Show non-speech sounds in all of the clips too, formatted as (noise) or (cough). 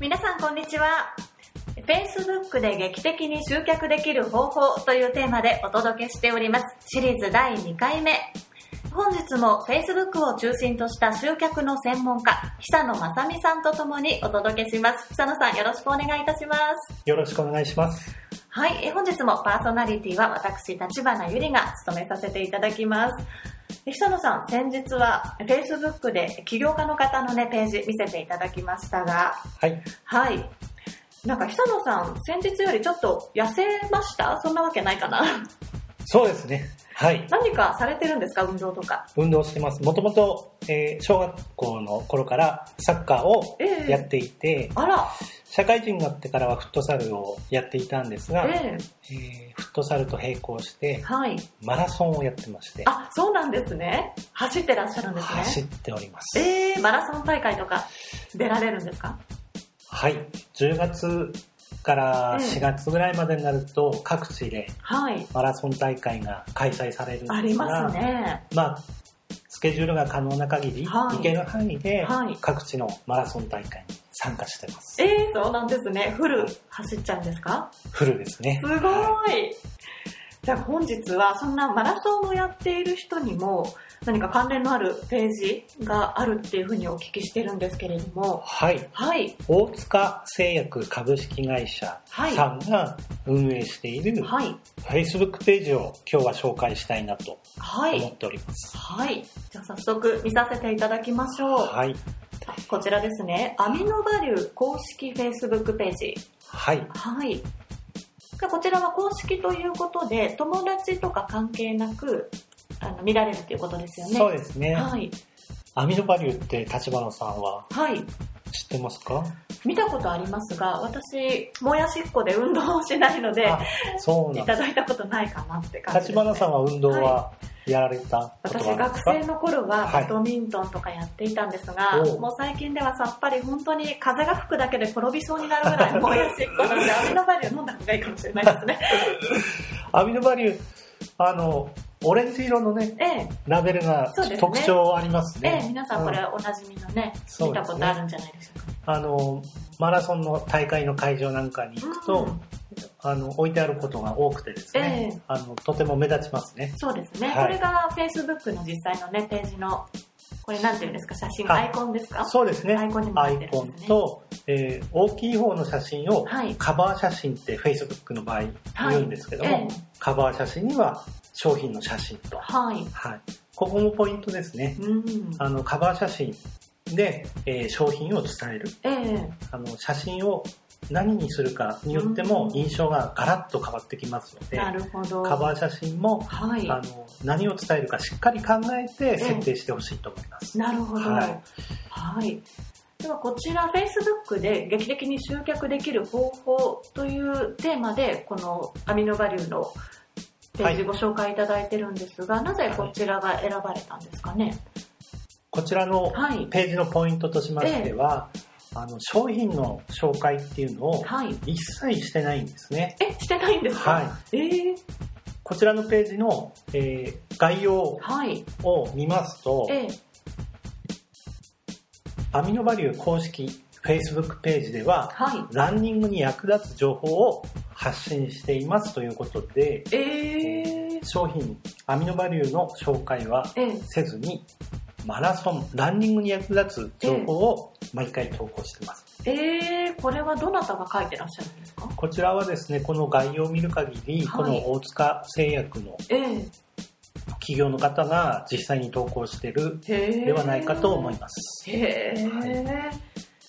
皆さんこんにちは。Facebook で劇的に集客できる方法というテーマでお届けしております。シリーズ第2回目。本日も Facebook を中心とした集客の専門家久野正美さんとともにお届けします。久野さんよろしくお願いいたします。よろしくお願いします。はい。え本日もパーソナリティは私立花ゆりが務めさせていただきます久野さん、先日は Facebook で起業家の方のね、ページ見せていただきましたが、はい。はい。なんか久野さん、先日よりちょっと痩せました？そんなわけないかなそうですね。はい。何かされてるんですか？運動とか。運動してます。もともと、えー小学校の頃からサッカーをええやっていて、あら、社会人になってからはフットサルをやっていたんですが、ええーフットサルと並行してえ、はい。マラソンをやってまして、あ、そうなんですね。走ってらっしゃるんです走っね。ております。ええマラソン大会とか出られるんですか？はい。10月からええ4月ぐらいまでになると、各地ではい。マラソン大会が開催されるんですが、ありますね。まあ、スケジュールが可能な限り、はい行ける範囲ではい各地のマラソン大会に参加してます。ええそうなんですね。フル走っちゃうんですか？フルですね。すごいじゃあ本日はそんなマラソンをやっている人にも何か関連のあるページがあるっていうふうにお聞きしてるんですけれども、はい。はい、大塚製薬株式会社さんが運営しているはい、Facebook ページを今日は紹介したいなとはい、思っております。はい。じゃあ早速見させていただきましょう。はい。こちらですね、アミノバリュー公式 Facebook ページ。はい。はい。でこちらは公式ということで、友達とか関係なくあの見られるということですよね。そうですね。はい。アミノバリューって立花さんははい。知ってますか？見たことありますが、私、もやしっこで運動をしないので、あ、そう。いただいたことないかなって感じです、立花さんは運動はやられた私、学生の頃ははい。バドミントンとかやっていたんですが、おう。もう最近ではさっぱり本当に風が吹くだけで転びそうになるぐらい (laughs) もやしっこなので、アミノバリュー飲んだ方がいいかもしれないですね。(laughs) アミノバリュー、あの、オレンジ色のね、ええ、ラベルがね。特徴ありますね。ええ、皆さんこれうおなじみのね、うですね。たことあるんじゃないでしょうか。あの、マラソンの大会の会場なんかに行くと、うんあの、置いてあることが多くてですね、ええあの、とても目立ちますね。そうですね。はいこれが Facebook の実際のね、ページの、これなんていうんですか、写真、あアイコンですか？そうですね。アイコンにもなアイコンと、えー大きい方の写真をはいカバー写真って Facebook の場合言うんですけども、はいええカバー写真には商品の写真と。はい。はい。ここもポイントですね。うん。あの、カバー写真で、えー商品を伝える。ええあの、写真を何にするかによってもうん印象がガラッと変わってきますので、なるほど。カバー写真も、はい。あの、何を伝えるかしっかり考えて設定してほしいと思います。なるほど。ははいい。ではこちら Facebook で劇的に集客できる方法というテーマでこのアミノバリューのページご紹介いただいてるんですが、なぜこちらが選ばれたんですかね？こちらのはい。ページのポイントとしましては、あの、商品の紹介っていうのをはい。一切してないんですね。え、してないんですか？はい。ええこちらのページの、えー概要はい。を見ますと、ええアミノバリュー公式 Facebook ページでは、はい。ランニングに役立つ情報を発信していますということで、ええ商品アミノバリューの紹介はええせずに、マラソン、ランニングに役立つ情報を毎回投稿しています。ええこれはどなたが書いてらっしゃるんですか？こちらはですね、この概要を見る限り、はい。この大塚製薬のええ。企業の方が実際に投稿しているではないかと思います。へえ、は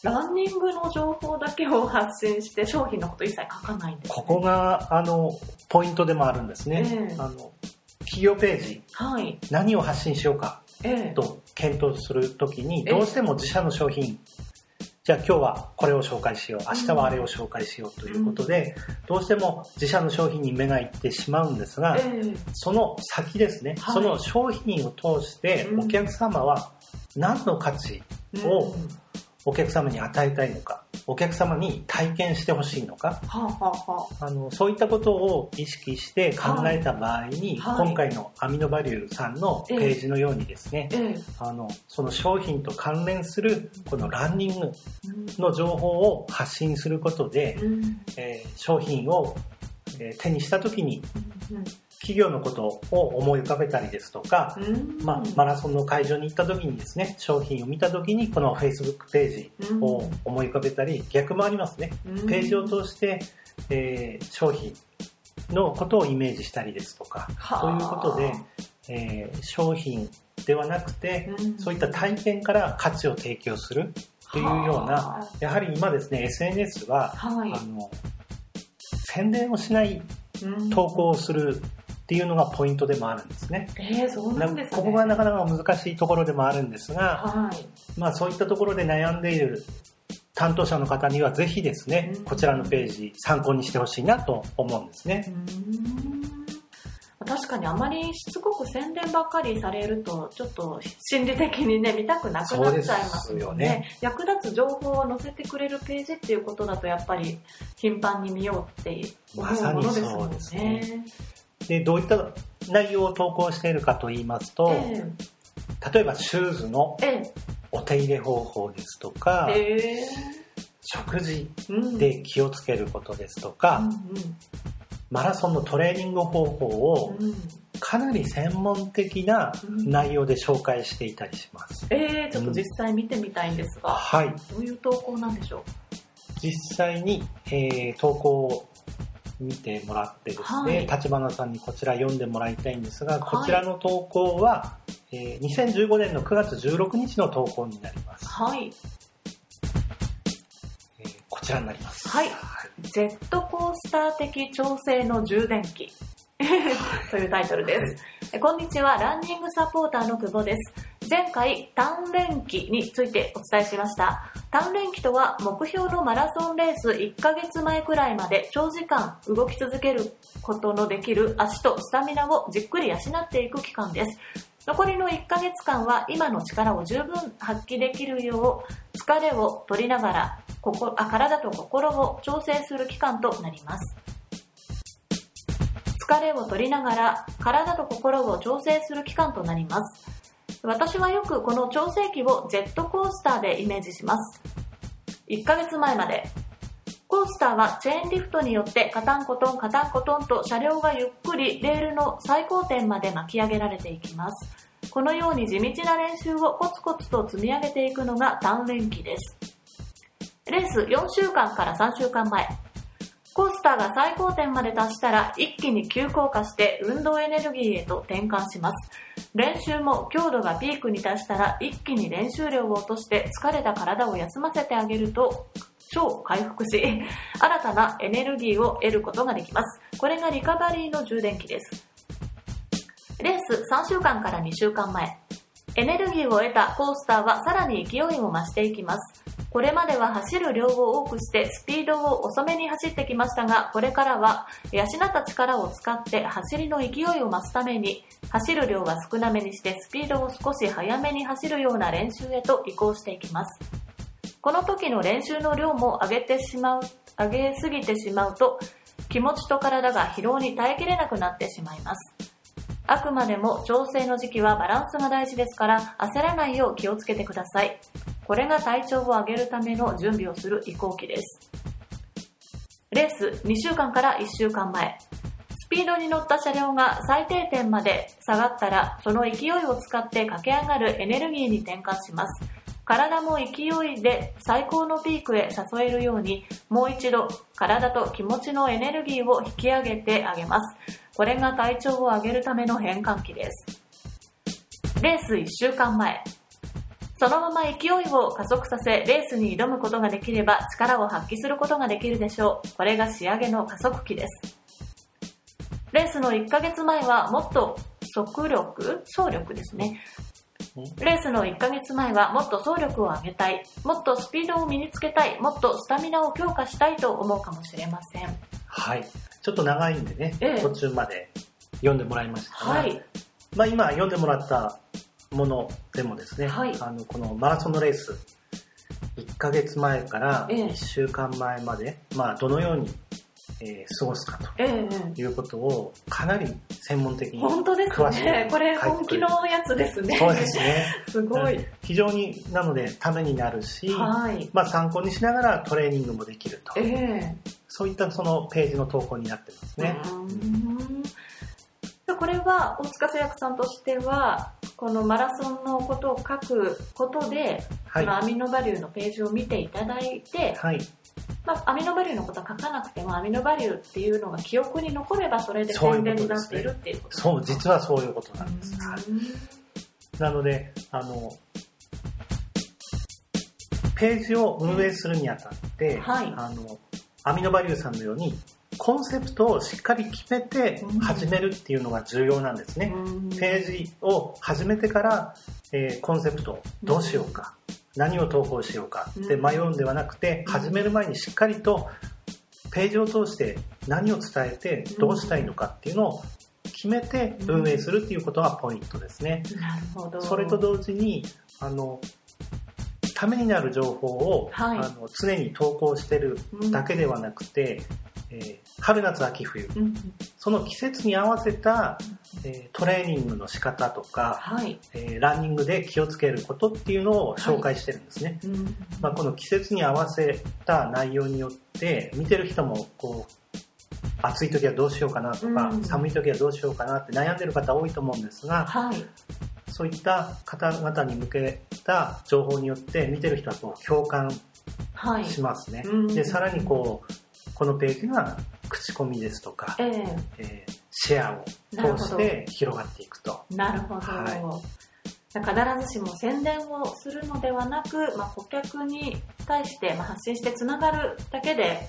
ランニングの情報だけを発信して商品のこと一切書かないんです、ね、ここが、あの、ポイントでもあるんですね。ええ。あの、企業ページ、はい。何を発信しようか。ええと検討するときに、ええ。どうしても自社の商品、じゃあ今日はこれを紹介しよう、明日はあれを紹介しようということで、どうしても自社の商品に目がいってしまうんですが、ええ。その先ですね、はい。その商品を通してうん。お客様は何の価値をお客様に与えたいのか、お客様に体験してほしいのか、はあはあはあ。の、そういったことを意識して考えた場合に、はい。今回のアミノバリューさんのページのようにですね、ええ。あの、その商品と関連するこのランニングうん。の情報を発信することで、うん。えー商品を、えー手にした時にうん企業のことを思い浮かべたりですとか、うん。まあ、マラソンの会場に行った時にですね、商品を見た時にこの Facebook ページを思い浮かべたり、逆もありますね。うん。ページを通して、えー商品のことをイメージしたりですとか、はあ。そういうことで、えー商品ではなくて、うん。そういった体験から価値を提供するというような、はやはり今ですね、SNS は、あはい。あの、宣伝をしないうん。投稿をするっていうのがポイントでもあるんですね。えー、そうなんですね。ここがなかなか難しいところでもあるんですが、はい。まあそういったところで悩んでいる担当者の方にはぜひですねうん、こちらのページ参考にしてほしいなと思うんですね。うん。確かにあまりしつこく宣伝ばっかりされるとちょっと心理的にね見たくなくなっちゃいますよね。役立つ情報を載せてくれるページっていうことだとやっぱり頻繁に見ようって思うものですもんまさにねそうでで、どういった内容を投稿しているかと言いますと、え例えばシューズのええ。お手入れ方法ですとか、ええ。食事で気をつけることですとうか、ん。マラソンのトレーニング方法をうん。うんかなり専門的な内容で紹介していたりします。ええちょっと実際見てみたいんですが、はい。どういう投稿なんでしょ実際に、えー投稿を見てもらってですはいね、立花さんにこちら読んでもらいたいんですが、はいこちらの投稿は、えー2015年の9月16日の投稿になりますう。はいえーこちらになります。はいジェットコースター的調整の充電器 (laughs) というタイトルです。えこんにちは、ランニングサポーターの久保です。前回、鍛錬期についてお伝えしました。鍛錬期とは、目標のマラソンレース1ヶ月前くらいまで長時間動き続けることのできる足とスタミナをじっくり養っていく期間です。残りの1ヶ月間は今の力を十分発揮できるよう疲れを取りながら心あ体と心を調整する期間となります疲れを取りながら体と心を調整する期間となります私はよくこの調整期をジェットコースターでイメージします。1ヶ月前まで。コースターはチェーンリフトによってカタンコトンカタンコトンと車両がゆっくりレールの最高点まで巻き上げられていきます。このように地道な練習をコツコツと積み上げていくのが鍛錬期です。レース4週間から3週間前。コースターが最高点まで達したら一気に急降下して運動エネルギーへと転換します。練習も強度がピークに達したら一気に練習量を落として疲れた体を休ませてあげると超回復し新たなエネルギーを得ることができます。これがリカバリーの充電器です。レース3週間から2週間前。エネルギーを得たコースターはさらに勢いを増していきます。これまでは走る量を多くしてスピードを遅めに走ってきましたが、これからは養った力を使って走りの勢いを増すために、走る量は少なめにしてスピードを少し早めに走るような練習へと移行していきます。この時の練習の量も上げてしまう、上げすぎてしまうと、気持ちと体が疲労に耐えきれなくなってしまいます。あくまでも調整の時期はバランスが大事ですから焦らないよう気をつけてください。これが体調を上げるための準備をする移行期です。レース2週間から1週間前。スピードに乗った車両が最低点まで下がったら、その勢いを使って駆け上がるエネルギーに転換します。体も勢いで最高のピークへ誘えるように、もう一度体と気持ちのエネルギーを引き上げてあげます。これが体調を上げるための変換期です。レース1週間前。そのまま勢いを加速させ、レースに挑むことができれば力を発揮することができるでしょう。これが仕上げの加速期です。レースの1ヶ月前はもっと速力走力ですね。レースの1ヶ月前はもっと走力を上げたい、もっとスピードを身につけたい、もっとスタミナを強化したいと思うかもしれません。はい。ちょっと長いんでね、ええ途中まで読んでもらいましたが、はい。まあ今読んでもらったものでもですね、はいあのこのマラソンのレース、1ヶ月前からええ1週間前まで、まあ、どのように、えー過ごすかええということをかなり専門的に本当です詳しくね。これ本気のやつですね。そうですね (laughs) すごい。非常になのでためになるし、はい。まあ、参考にしながらトレーニングもできるとええそういったそのページの投稿になってますね。うーんでこれは大塚製薬さんとしてはこのマラソンのことを書くことで、はい。このアミノバリューのページを見ていただいて、はい、まあ、アミノバリューのことは書かなくてもアミノバリューっていうのが記憶に残ればそれで宣伝になっているっていうことそう、です実はそういうことなんです。はなので、あの、ページを運営するにあたって、はい。あの、アミノバリューさんのように、コンセプトをしっかり決めてうん。始めるっていうのが重要なんですね。ん。ページを始めてから、えーコンセプトどうしようか、何を投稿しようかって迷うんではなくて、うん。始める前にしっかりとページを通して何を伝えてどうしたいのかっていうのを決めて運営するっていうことがポイントですね。なるほど。それと同時にあのためになる情報を、はい。あの常に投稿してるだけではなくて、えー春夏秋冬。うんその季節に合わせた、えートレーニングの仕方とか、はい、えーランニングで気をつけることっていうのを紹介してるんですね。うん。まあ、この季節に合わせた内容によって見てる人もこう暑い時はどうしようかなとか、うん。寒い時はどうしようかなって悩んでる方多いと思うんですがはい。そういった方々に向けた情報によって見てる人はこう共感はい。しますね。うん。でさらにこうこのページが口コミですとか、ええ。えーシェアを通して広がっていくと。なるほど、は必ずしも宣伝をするのではなく、まあ、顧客に対してまあ発信してつながるだけで、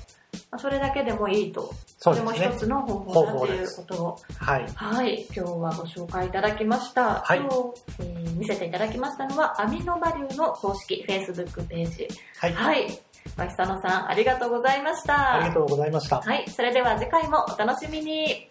まあ、それだけでもいいと。そね。れも一。つの方法だということを。はい。はい。今日はご紹介いただきました、はい。今日、えー見せていただきましたのはアミノバリューの公式 Facebook ページ。はい。はい脇佐野さんありがとうございましたありがとうございました。はいそれでは次回もお楽しみに